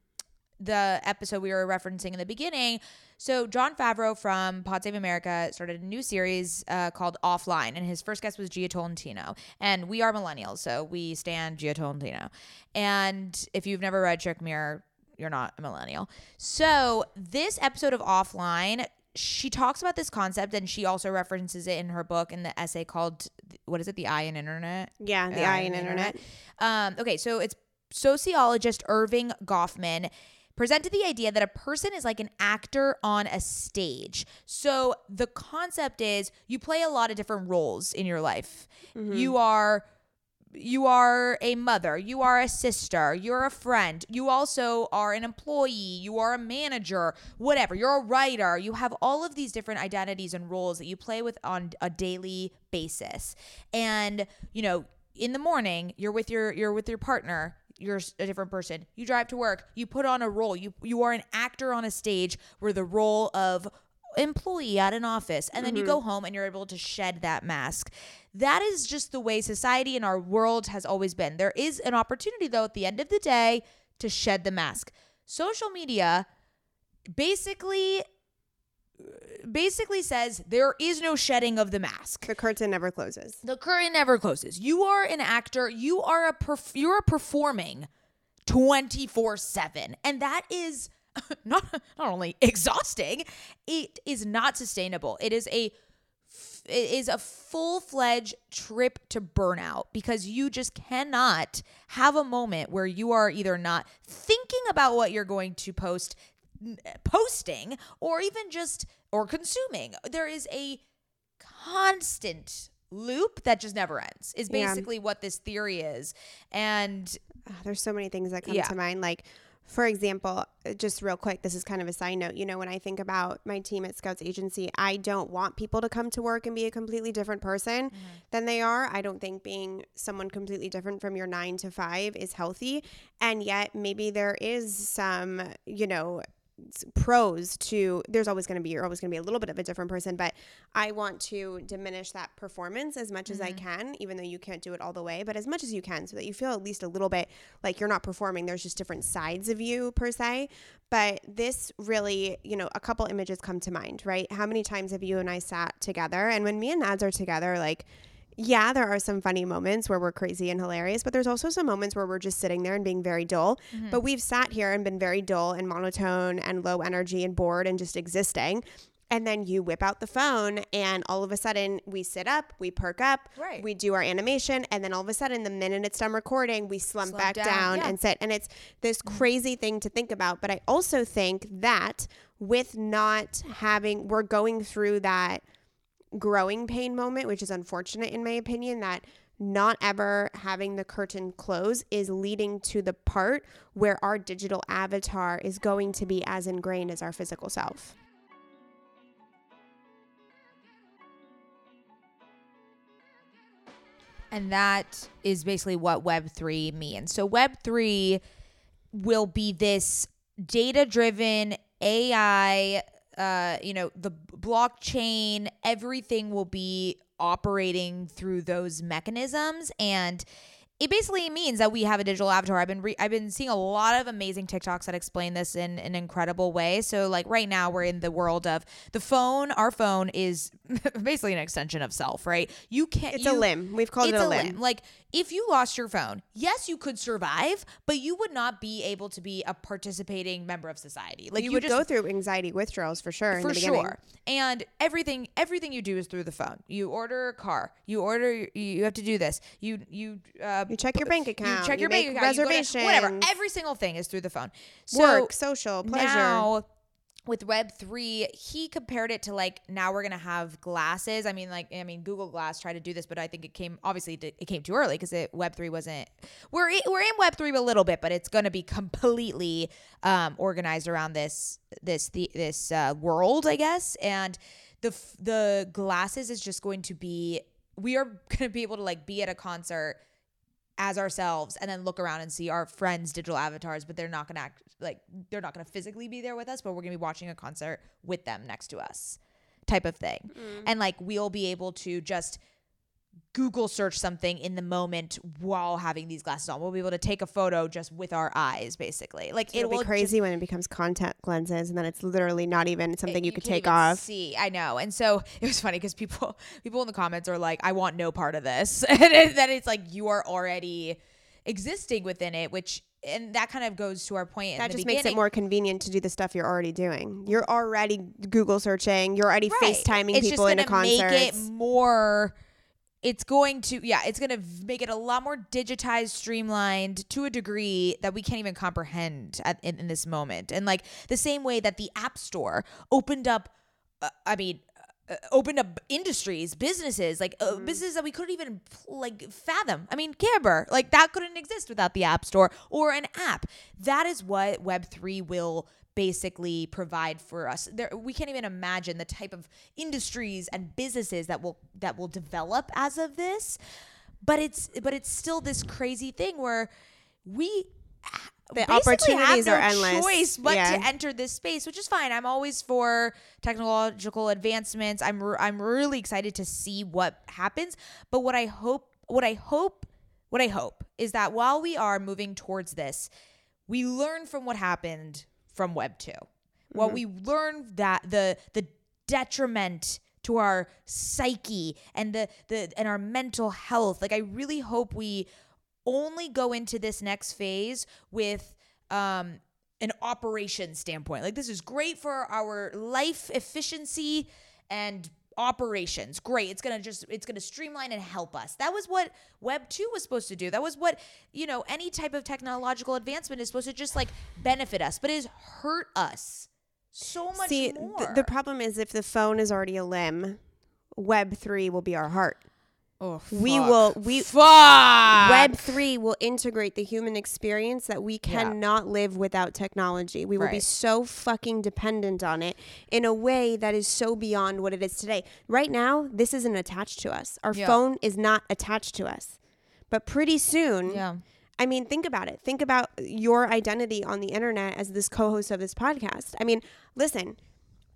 S1: the episode we were referencing in the beginning. So Jon Favreau from Pod Save America started a new series uh, called Offline, and his first guest was Jia Tolentino. And we are millennials, so we stand Jia Tolentino. And if you've never read Trick Mirror, you're not a millennial. So this episode of Offline, she talks about this concept, and she also references it in her book in the essay called "What is it? The I in Internet."
S2: yeah the
S1: uh,
S2: eye and
S1: the
S2: internet
S1: Um, okay, so it's sociologist Erving Goffman presented the idea that a person is like an actor on a stage. So the concept is you play a lot of different roles in your life. You are you are a mother, you are a sister, you're a friend, you also are an employee, you are a manager, whatever, you're a writer. You have all of these different identities and roles that you play with on a daily basis. And, you know, in the morning you're with your you're with your partner you're a different person you drive to work you put on a role you you are an actor on a stage where the role of employee at an office and then you mm-hmm. go home and you're able to shed that mask that is just the way society and our world has always been there is an opportunity though at the end of the day to shed the mask social media basically basically says there is no shedding of the mask
S2: The curtain never closes.
S1: the curtain never closes. You are an actor. You are a perf- you are a performing 24/7. And that is not not only exhausting, it is not sustainable. It is a it is a full-fledged trip to burnout because you just cannot have a moment where you are either not thinking about what you're going to post posting or even just or consuming. There is a constant loop that just never ends is
S2: Yeah.
S1: basically what this theory is and
S2: Ah, there's so many things that come
S1: Yeah.
S2: to mind. Like, for example, uh, just real quick, this is kind of a side note. You know, when I think about my team at Scouts Agency, I don't want people to come to work and be a completely different person than they are. I don't think being someone completely different from your nine to five is healthy. And yet, maybe there is some, you know, pros to there's always going to be you're always going to be a little bit of a different person but i want to diminish that performance as much as i mm-hmm. can even though you can't do it all the way but as much as you can so that you feel at least a little bit like you're not performing there's just different sides of you per se. But this really you know a couple images come to mind right? How many times have you and i sat together and when me and Mads are together like yeah, there are some funny moments where we're crazy and hilarious, but there's also some moments where we're just sitting there and being very dull. But we've sat here and been very dull and monotone and low energy and bored and just existing. And then you whip out the phone, and all of a sudden we sit up, we perk up,
S1: Right.
S2: we do our animation, and then all of a sudden, the minute it's done recording, we slump,
S1: Slump
S2: back
S1: down,
S2: down,
S1: yeah. Mm-hmm.
S2: and sit. And it's this crazy thing to think about. But I also think that with not having, we're going through that growing pain moment, which is unfortunate in my opinion, that not ever having the curtain close is leading to the part where our digital avatar is going to be as ingrained as our physical self.
S1: and that is basically what web3 means so web3 will be this data driven ai uh, you know the blockchain everything will be operating through those mechanisms and it basically means that we have a digital avatar. I've been re- I've been seeing a lot of amazing TikToks that explain this in an incredible way. So like right now we're in the world of the phone. Our phone is basically an extension of self, right? You can't.
S2: It's
S1: you-
S2: a limb. We've called it a limb.
S1: Like if you lost your phone, yes, you could survive, but you would not be able to be a participating member of society. Like
S2: you,
S1: you,
S2: would
S1: just
S2: go through anxiety withdrawals for sure. in
S1: for
S2: the beginning.
S1: sure. And everything everything you do is through the phone. You order a car. You order. You have to do this. You you uh,
S2: You check your bank account.
S1: you check
S2: you
S1: your bank account. you to- whatever. Every single thing is through the phone. So
S2: work, social, pleasure.
S1: now with web 3 he compared it to like now we're gonna have glasses. I mean like i mean google glass tried to do this but i think it came obviously it came too early because it web 3 wasn't we're i- we're in web 3 a little bit but it's gonna be completely um, organized around this this the, this uh, world i guess. And the the glasses is just going to be we are gonna be able to like be at a concert as ourselves and then look around and see our friends digital avatars but they're not to act like they're not to physically be there with us but we're to be watching a concert with them next to us type of thing. Mm. And like we'll be able to just google search something in the moment while having these glasses on we'll be able to take a photo just with our eyes basically like
S2: It'll
S1: will
S2: be
S1: just-
S2: crazy when it becomes contact lenses, and then it's literally not even eh, something you, could take off.
S1: See, I know, and so it was funny because people people in the comments are like, "I want no part of this," and it, then it's like you are already existing within it, which and that kind of goes to our point. in
S2: That just makes it more convenient to do the stuff you're already doing. You're already Google searching. You're already
S1: Right.
S2: FaceTiming
S1: it's
S2: people
S1: just
S2: into
S1: gonna. Make it more. It's going to yeah, it's going to make it a lot more digitized, streamlined to a degree that we can't even comprehend at, in, in this moment. And like the same way that the App Store opened up, uh, I mean. Uh, opened up industries, businesses, like uh, businesses that we couldn't even like fathom. I mean, Camber, like that couldn't exist without the App Store or an app. That is what Web three will basically provide for us. There, we can't even imagine the type of industries and businesses that will that will develop as of this. but it's but it's still this crazy thing where we
S2: The
S1: basically
S2: opportunities
S1: have
S2: are endless.
S1: choice but
S2: Yeah.
S1: to enter this space, which is fine. I'm always for technological advancements. I'm re- I'm really excited to see what happens. But what I hope, what I hope, what I hope is that while we are moving towards this, we learn from what happened from Web 2 What we learned that the the detriment to our psyche and the the and our mental health. Like I really hope we only go into this next phase with um an operation standpoint. Like this is great for our life efficiency and operations. Great. It's going to just it's going to streamline and help us. That was what web 2 was supposed to do. That was what, you know, any type of technological advancement is supposed to just like benefit us, but it has hurt us so much
S2: See,
S1: more.
S2: th- the problem is if the phone is already a limb, Web three will be our heart.
S1: Oh,
S2: We will- we-
S1: fuck.
S2: Web three will integrate the human experience that we cannot live without technology. We will be so fucking dependent on it in a way that is so beyond what it is today. Right now, this isn't attached to us. Our
S1: Yeah.
S2: phone is not attached to us. But pretty soon,
S1: Yeah.
S2: I mean, think about it. Think about your identity on the internet as this co host of this podcast. I mean, listen,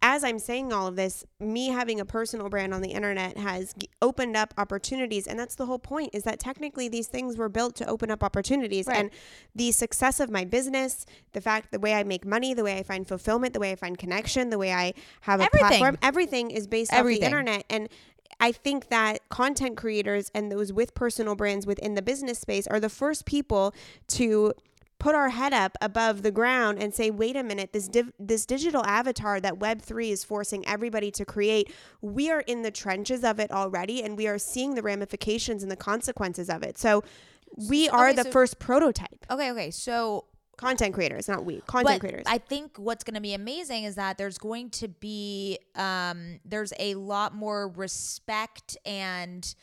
S2: as I'm saying all of this, me having a personal brand on the internet has opened up opportunities. And that's the whole point is that technically these things were built to open up opportunities.
S1: Right.
S2: And the success of my business, the fact, the way I make money, the way I find fulfillment, the way I find connection, the way I have a
S1: Everything.
S2: platform, everything is based
S1: Everything.
S2: off the internet. And I think that content creators and those with personal brands within the business space are the first people to put our head up above the ground and say, wait a minute, this div- this digital avatar that Web3 is forcing everybody to create, we are in the trenches of it already and we are seeing the ramifications and the consequences of it. So we are
S1: okay,
S2: the
S1: so-
S2: first prototype.
S1: Okay, okay. So
S2: Content creators, not we. Content
S1: but
S2: creators.
S1: I think what's going to be amazing is that there's going to be um, there's a lot more respect and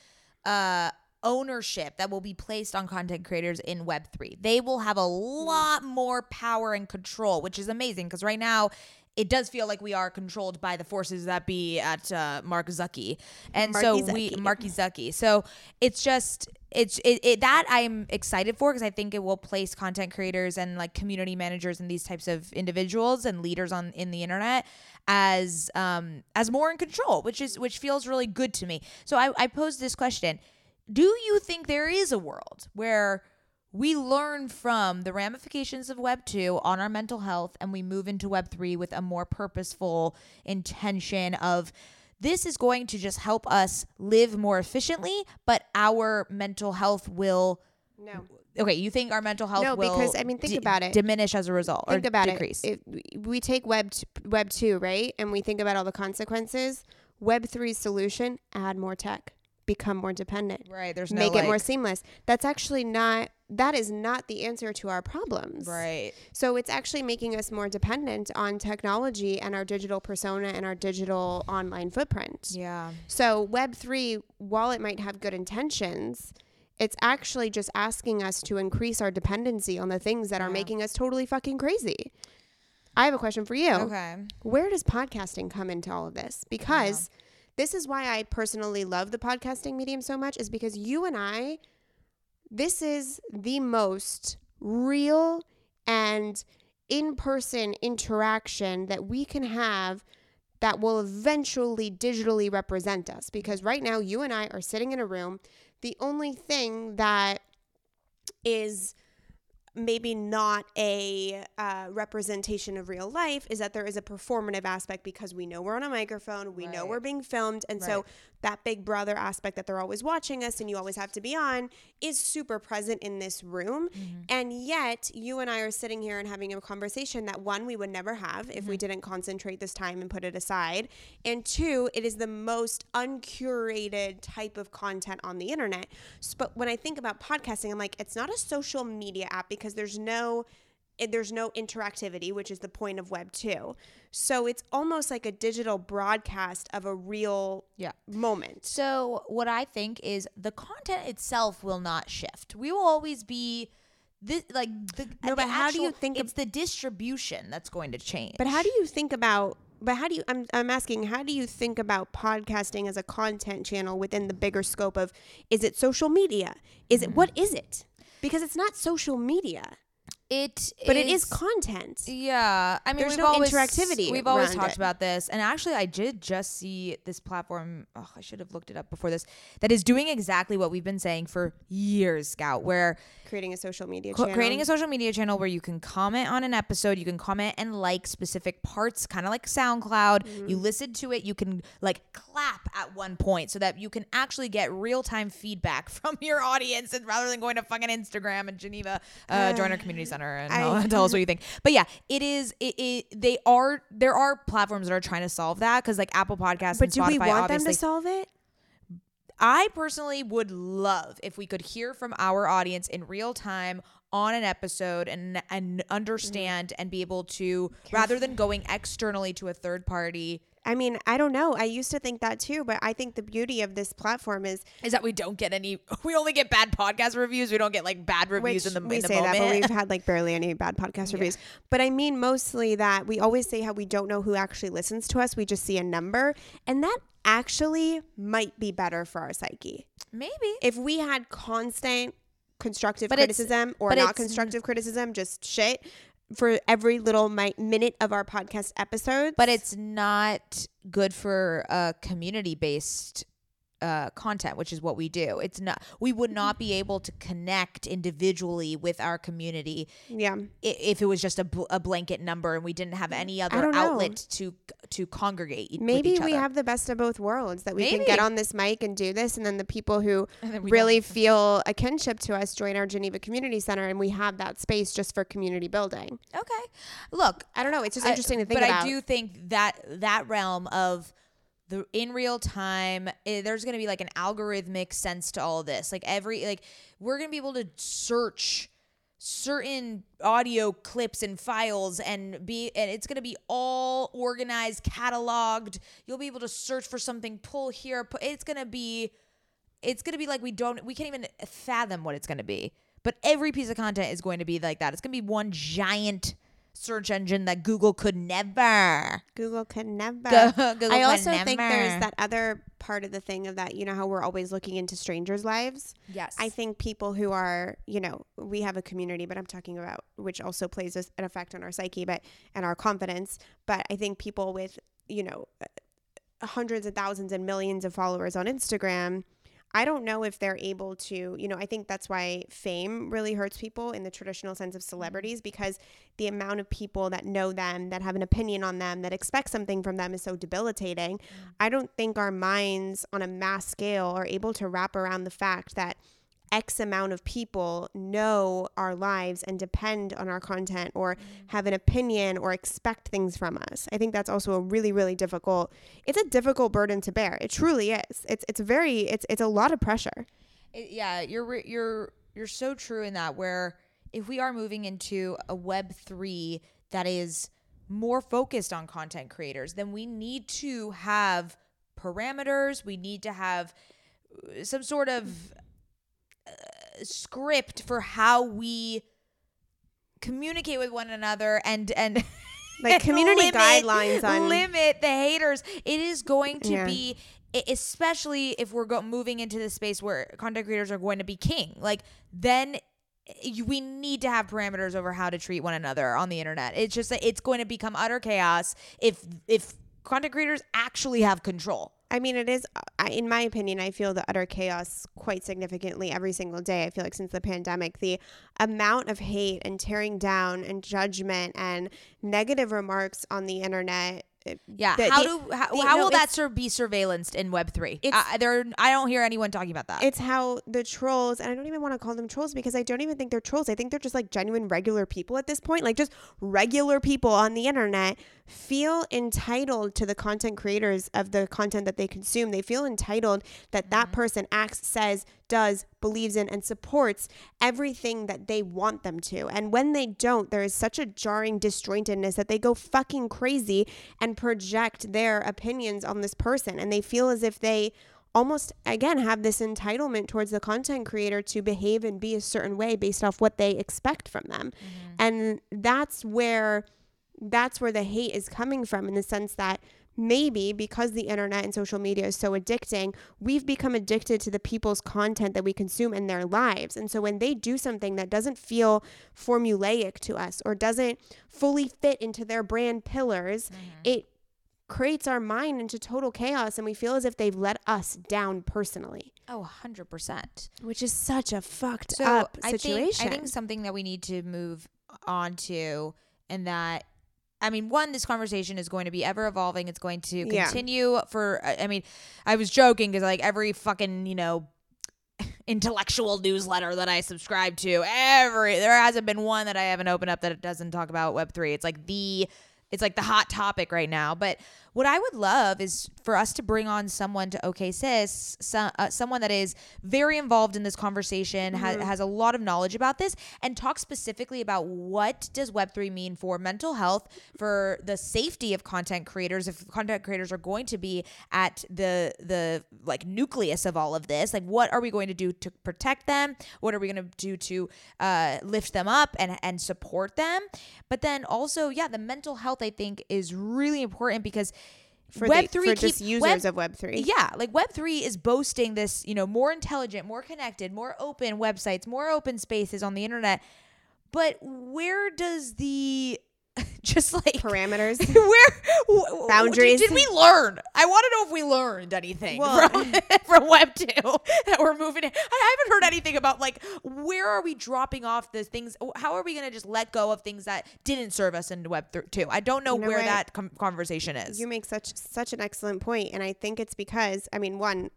S1: uh, ownership that will be placed on content creators in Web three. They will have a lot more power and control, which is amazing because right now. It does feel like we are controlled by the forces that be at uh, Mark Zucky, and so
S2: Marky
S1: we
S2: Zucky.
S1: Marky Zucky. So it's just it's it, it that I'm excited for because I think it will place content creators and like community managers and these types of individuals and leaders on in the internet as um as more in control, which is which feels really good to me. So I, I posed this question: Do you think there is a world where we learn from the ramifications of Web 2 on our mental health and we move into Web 3 with a more purposeful intention of this is going to just help us live more efficiently, but our mental health will.
S2: no.
S1: Okay, you think our mental health
S2: No,
S1: will
S2: because, I mean, think
S1: di-
S2: about it.
S1: diminish as a result
S2: think
S1: or
S2: about
S1: decrease?
S2: it. If we take web t- web 2, right? And we think about all the consequences. Web 3's solution, add more tech, become more dependent.
S1: right, there's no
S2: Make it more seamless. That's actually not that is not the answer to our problems.
S1: right.
S2: So it's actually making us more dependent on technology and our digital persona and our digital online footprint.
S1: Yeah.
S2: So Web3, while it might have good intentions, it's actually just asking us to increase our dependency on the things that are making us totally fucking crazy. I have a question for you.
S1: Okay.
S2: Where does podcasting come into all of this? Because this is why I personally love the podcasting medium so much is because you and I this is the most real and in-person interaction that we can have that will eventually digitally represent us. Because right now you and I are sitting in a room. The only thing that is maybe not a uh, representation of real life is that there is a performative aspect because we know we're on a microphone, we know we're being filmed, and so that big brother aspect that they're always watching us and you always have to be on is super present in this room.
S1: Mm-hmm.
S2: And yet, you and I are sitting here and having a conversation that one, we would never have if we
S1: Mm-hmm.
S2: didn't concentrate this time and put it aside. And two, it is the most uncurated type of content on the internet. But when I think about podcasting, I'm like, it's not a social media app because there's no eh, there's no interactivity, which is the point of Web 2. So it's almost like a digital broadcast of a real
S1: Yeah.
S2: moment.
S1: So what I think is the content itself will not shift. We will always be this like the
S2: No,
S1: the
S2: but how do you think
S1: it's the distribution that's going to change?
S2: But how do you think about but how do you I'm I'm asking how do you think about podcasting as a content channel within the bigger scope of is it social media? Is it mm-hmm. what is it? Because it's not social media,
S1: It
S2: but it is content.
S1: Yeah, I mean,
S2: There's no
S1: always,
S2: interactivity
S1: We've always talked
S2: it.
S1: about this, and actually, I did just see this platform. Oh, I should have looked it up before this. That is doing exactly what we've been saying for years, Scout. Where
S2: Creating a social media
S1: co-
S2: channel.
S1: creating a social media channel where you can comment on an episode, you can comment and like specific parts, kind of like SoundCloud.
S2: Mm-hmm.
S1: You listen to it, you can like clap at one point so that you can actually get real time feedback from your audience, and rather than going to fucking Instagram and Geneva, uh, join our community center and
S2: I-
S1: tell us what you think. But yeah, it is. It, it they are there are platforms that are trying to solve that because like Apple Podcasts
S2: but do
S1: Spotify
S2: we want them to solve it?
S1: I personally would love if we could hear from our audience in real time on an episode and and mm. understand and be able to rather than going externally to a third party
S2: I mean, I don't know. I used to think that too, but I think the beauty of this platform is
S1: is that we don't get any we only get bad podcast reviews we don't get like bad reviews in the,
S2: we
S1: in the
S2: say
S1: moment
S2: that, but we've had like barely any bad podcast reviews. But I mean, mostly that we always say how we don't know who actually listens to us. We just see a number, and that actually might be better for our psyche
S1: maybe
S2: if we had constant constructive
S1: But
S2: criticism or not constructive criticism, just shit for every little mi- minute of our podcast episodes.
S1: but it's not good for a community based uh, content, which is what we do. It's not. We would not be able to connect individually with our community
S2: yeah.
S1: if it was just a, bl- a blanket number and we didn't have any other
S2: know.
S1: outlet to to congregate. with
S2: Maybe we have the best of both worlds that we can get on this mic and do this, and then the people who
S1: And then we
S2: really feel a kinship to us join our Geneva Community Center, and we have that space just for community building.
S1: Okay, look,
S2: I don't know. It's just
S1: I-
S2: interesting to think
S1: but
S2: about.
S1: I do think that that realm of the in real time, eh, there's going to be like an algorithmic sense to all this. Like every like we're going to be able to search certain audio clips and files and be and it's going to be all organized cataloged. You'll be able to search for something pull here it's going to be it's going to be like we don't we can't even fathom what it's going to be. But every piece of content is going to be like that. It's going to be one giant search engine that google could never
S2: Google could never.
S1: Google
S2: I also think there's that other part of the thing of that, you know, how we're always looking into strangers' lives.
S1: yes
S2: I think people who are, you know, we have a community, but I'm talking about which also plays an effect on our psyche, but and our confidence. But I think people with, you know, hundreds of thousands and millions of followers on Instagram, I don't know if they're able to, you know, I think that's why fame really hurts people in the traditional sense of mm-hmm. celebrities because the amount of people that know them, that have an opinion on them, that expect something from them is so debilitating. Mm. I don't think our minds on a mass scale are able to wrap around the fact that X amount of people know our lives and depend on our content or have an opinion or expect things from us. I think that's also a really, really difficult. It's a difficult burden to bear. It truly is. It's it's very it's it's a lot of pressure.
S1: It- yeah, you're you're you're so true in that. Where if we are moving into a Web three that is more focused on content creators, then we need to have parameters. We need to have uh, some sort of script for how we communicate with one another and and
S2: Like community
S1: limit-
S2: guidelines on
S1: limit the haters. It is going to
S2: Yeah.
S1: be especially if we're go- moving into the space where content creators are going to be king. Like then we need to have parameters over how to treat one another on the internet. It's just that it's going to become utter chaos if if content creators actually have control.
S2: I mean, it is, uh, in my opinion, I feel the utter chaos quite significantly every single day. I feel like since the pandemic, the amount of hate and tearing down and judgment and negative remarks on the internet.
S1: Yeah,
S2: the-
S1: how do how,
S2: the-
S1: how
S2: no,
S1: will that sur- be surveillanced in Web three? I, there, I don't hear anyone talking about that.
S2: It's how the trolls, and I don't even want to call them trolls because I don't even think they're trolls. I think they're just like genuine regular people at this point. Like just regular people on the internet feel entitled to the content creators of the content that they consume. They feel entitled that that mm-hmm. person acts, says, does, believes in, and supports everything that they want them to. And when they don't, there is such a jarring disjointedness that they go fucking crazy and project their opinions on this person. And they feel as if they almost again have this entitlement towards the content creator to behave and be a certain way based off what they expect from them. Mm-hmm. And that's where that's where the hate is coming from in the sense that maybe because the internet and social media is so addicting, we've become addicted to the people's content that we consume in their lives. And so when they do something that doesn't feel formulaic to us or doesn't fully fit into their brand pillars, mm-hmm. it creates our mind into total chaos and we feel as if they've let us down personally,
S1: Oh, 100%.
S2: which is such a fucked
S1: So
S2: up
S1: I think,
S2: situation.
S1: I think something that we need to move on to, and that, I mean, one, this conversation is going to be ever evolving. It's going to
S2: Yeah.
S1: continue for, I I mean, I was joking because like every fucking, you know, intellectual newsletter that I subscribe to, every, there hasn't been one that I haven't opened up that it doesn't talk about Web3. It's like the, it's like the hot topic right now. But what I would love is for us to bring on someone to OK Sis, so, uh, someone that is very involved in this conversation, ha- has a lot of knowledge about this, and talk specifically about what does Web3 mean for mental health, for the safety of content creators. If content creators are going to be at the the like nucleus of all of this, like what are we going to do to protect them? What are we going to do to uh, lift them up and and support them? But then also, yeah, the mental health I think is really important because
S2: for,
S1: Web
S2: the,
S1: three
S2: for
S1: keep-
S2: just users
S1: Web-
S2: of Web3.
S1: yeah, like Web3 is boasting this, you know, more intelligent, more connected, more open websites, more open spaces on the internet. But where does the just like
S2: Parameters.
S1: where
S2: Boundaries.
S1: Did, did we learn? I want to know if we learned anything
S2: Well-
S1: from from Web two that we're moving. In. I haven't heard anything about like where are we dropping off the things? How are we going to just let go of things that didn't serve us in Web two? I don't know,
S2: You know
S1: where
S2: what?
S1: that com- conversation is.
S2: You make such such an excellent point, and I think it's because I mean, one,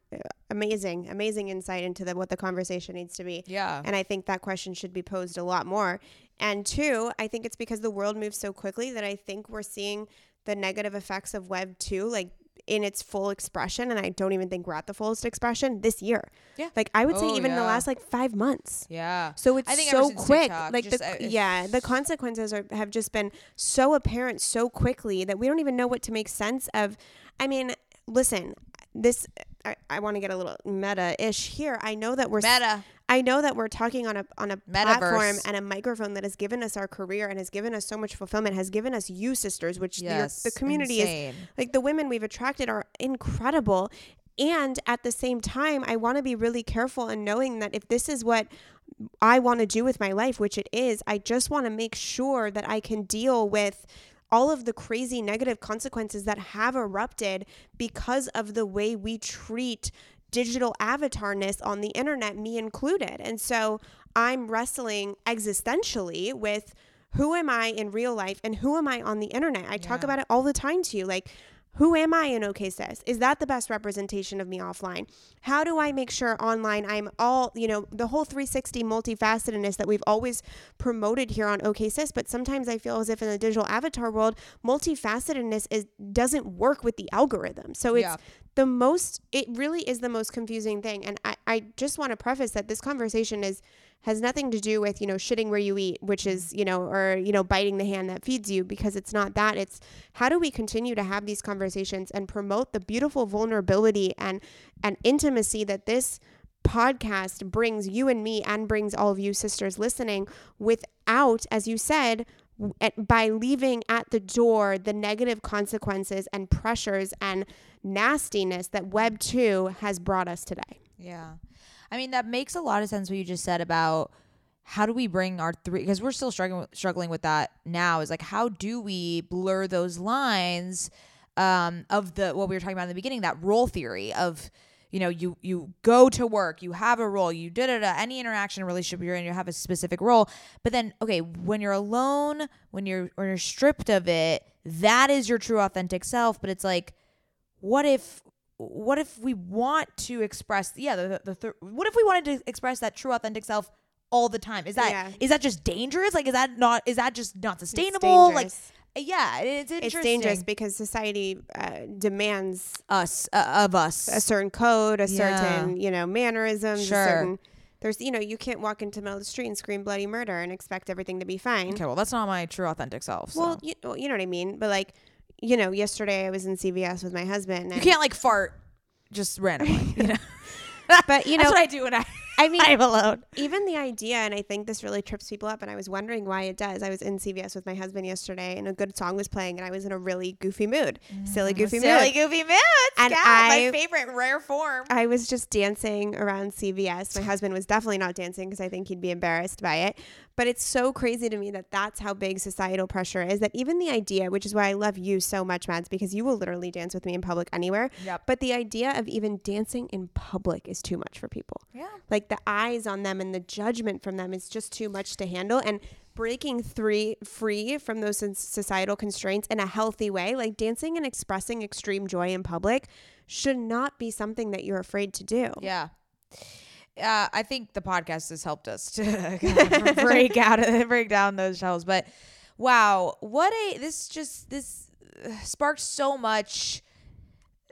S2: amazing, amazing insight into the, what the conversation needs to be.
S1: yeah.
S2: And I think that question should be posed a lot more. And two, I think it's because the world moves so quickly that I think we're seeing the negative effects of Web 2 like in its full expression. And I don't even think we're at the fullest expression this year.
S1: Yeah.
S2: Like I would say
S1: Oh,
S2: even in the last like five months.
S1: yeah.
S2: So it's
S1: I
S2: so quick.
S1: TikTok,
S2: like the
S1: uh, if-
S2: yeah, the consequences are have just been so apparent so quickly that we don't even know what to make sense of. I mean, listen, this I, I want to get a little meta-ish here. I know that we're
S1: Meta.
S2: I know that we're talking on a on a platform and a microphone that has given us our career and has given us so much fulfillment, has given us you sisters, which the-
S1: Yes.
S2: the, community is like the women we've attracted are incredible. And at the same time, I want to be really careful in knowing that if this is what I want to do with my life, which it is, I just want to make sure that I can deal with all of the crazy negative consequences that have erupted because of the way we treat digital avatarness on the internet, me included. And so I'm wrestling existentially with who am I in real life and who am I on the internet? I talk about it all the time to you. Like, who am I in OK Sis? Is that the best representation of me offline? How do I make sure online I'm all, you know, the whole 360 multifacetedness that we've always promoted here on OK Sis, but sometimes I feel as if in the digital avatar world, multifacetedness is doesn't work with the algorithm. So it's
S1: Yeah.
S2: the most it really is the most confusing thing. And I, I just want to preface that this conversation is has nothing to do with, you know, shitting where you eat, which is, mm-hmm. you know, or, you know, biting the hand that feeds you, because it's not that. It's how do we continue to have these conversations and promote the beautiful vulnerability and and intimacy that this podcast brings you and me and brings all of you sisters listening without, as you said, at- by leaving at the door the negative consequences and pressures and nastiness that Web 2 has brought us today.
S1: Yeah. I mean, that makes a lot of sense what you just said about how do we bring our three because we're still struggling struggling with that now is like how do we blur those lines um, of the what we were talking about in the beginning that role theory of you know you you go to work you have a role you did it any interaction relationship you're in you have a specific role. But then okay when you're alone when you're when you're stripped of it that is your true authentic self. But it's like what if what if we want to express yeah the, the, the what if we wanted to express that true authentic self all the time is that is
S2: Yeah.
S1: that just dangerous like is that not is that just not sustainable like yeah it's interesting
S2: It's dangerous because society uh, demands
S1: us uh, of us
S2: a certain code, a
S1: Yeah.
S2: certain, you know, mannerisms,
S1: Sure.
S2: a certain there's you know, you can't walk into the middle of the street and scream bloody murder and expect everything to be fine.
S1: okay well that's not my true authentic self so.
S2: Well, you, well, you know what I mean, but like, you know, yesterday I was in CVS with my husband and
S1: you can't like fart just randomly you know
S2: but you know
S1: that's what i do when i
S2: I mean,
S1: I'm alone.
S2: even the idea, and I think this really trips people up, and I was wondering why it does. I was in CVS with my husband yesterday, and a good song was playing, and I was in a really goofy mood, silly mm-hmm. goofy
S1: Silly
S2: mood.
S1: Silly goofy moods.
S2: And
S1: yeah,
S2: I-
S1: my favorite rare form.
S2: I was just dancing around CVS. My husband was definitely not dancing because I think he'd be embarrassed by it. But it's so crazy to me that that's how big societal pressure is. That even the idea, which is why I love you so much, Mads, because you will literally dance with me in public anywhere.
S1: Yep.
S2: But the idea of even dancing in public is too much for people.
S1: Yeah.
S2: Like the eyes on them and the judgment from them is just too much to handle. And breaking three free from those societal constraints in a healthy way, like dancing and expressing extreme joy in public, should not be something that you're afraid to do.
S1: Yeah. Uh, I think the podcast has helped us to kind of break out of break down those shells. But wow, what a this just this uh, sparked so much,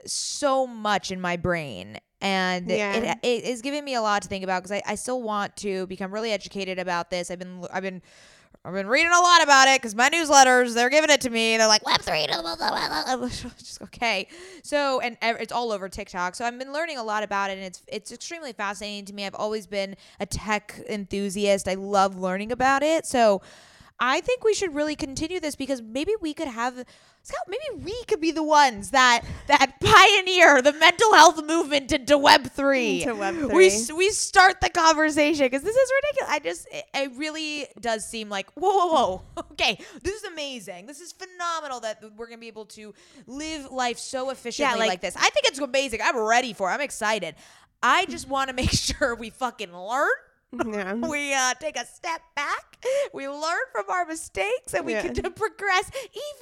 S1: so much in my brain, and
S2: Yeah.
S1: it it is giving me a lot to think about because I, I still want to become really educated about this. I've been I've been. I've been reading a lot about it because my newsletters, they're giving it to me. They're like, Web 3. Just okay. So, and it's all over TikTok. So I've been learning a lot about it and it's it's extremely fascinating to me. I've always been a tech enthusiast. I love learning about it. So I think we should really continue this because maybe we could have Scout, maybe we could be the ones that that pioneer the mental health movement into Web three.
S2: Into Web
S1: We
S2: 3.
S1: s- we start the conversation because this is ridiculous. I just it, it really does seem like whoa whoa whoa. Okay, this is amazing. This is phenomenal that we're gonna be able to live life so efficiently like,
S2: like-
S1: this. I think it's amazing. I'm ready for. it. I'm excited. I just want to make sure we fucking learn
S2: Yeah.
S1: we uh, take a step back, we learn from our mistakes, and we
S2: Yeah.
S1: can progress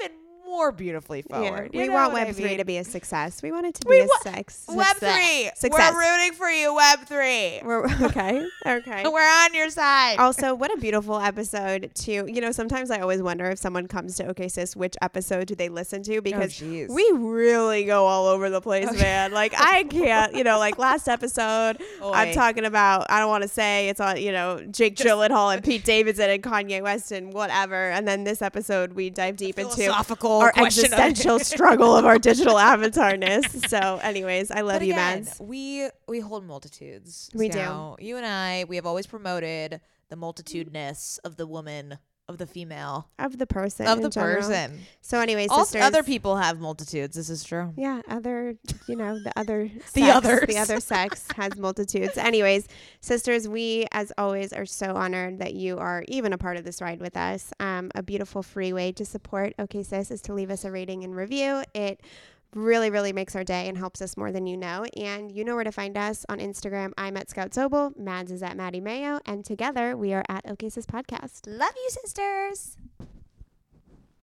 S1: even more beautifully
S2: Yeah.
S1: forward.
S2: We
S1: You
S2: want
S1: what I
S2: Web three
S1: mean?
S2: to be a success. We want it to
S1: We
S2: be a
S1: wa-
S2: sex.
S1: Web
S2: success.
S1: three.
S2: Success.
S1: We're rooting for you, Web three.
S2: We're, okay. Okay.
S1: We're on your side.
S2: also, what a beautiful episode to you know. Sometimes I always wonder if someone comes to OK Sis, which episode do they listen to? Oh, because
S1: jeez.
S2: we really go all over the place, man. Like I can't, you know, like last episode, I'm talking about. I don't want to say it's on, you know, Jake Gyllenhaal and Pete Davidson and Kanye West and whatever. And then this episode, we dive deep into
S1: philosophical
S2: our existential struggle of our digital avatarness. So, anyways, I love
S1: But
S2: you,
S1: again,
S2: Mads.
S1: we we hold multitudes.
S2: We do.
S1: So You and I, we have always promoted the multitudinous of the woman, of the female,
S2: Of the person,
S1: of the
S2: general.
S1: person.
S2: So, anyways,
S1: All
S2: sisters,
S1: other people have multitudes. This is true.
S2: Yeah, other, you know, the other
S1: The
S2: sex,
S1: others.
S2: the other sex has multitudes. Anyways, sisters, we as always are so honored that you are even a part of this ride with us. Um, a beautiful free way to support OK Sis is to leave us a rating and review. It really, really makes our day and helps us more than you know. And you know where to find us on Instagram. I'm at Scout Sobel. Mads is at Maddie Mayo, and together we are at OK Sis Podcast.
S1: Love you, sisters.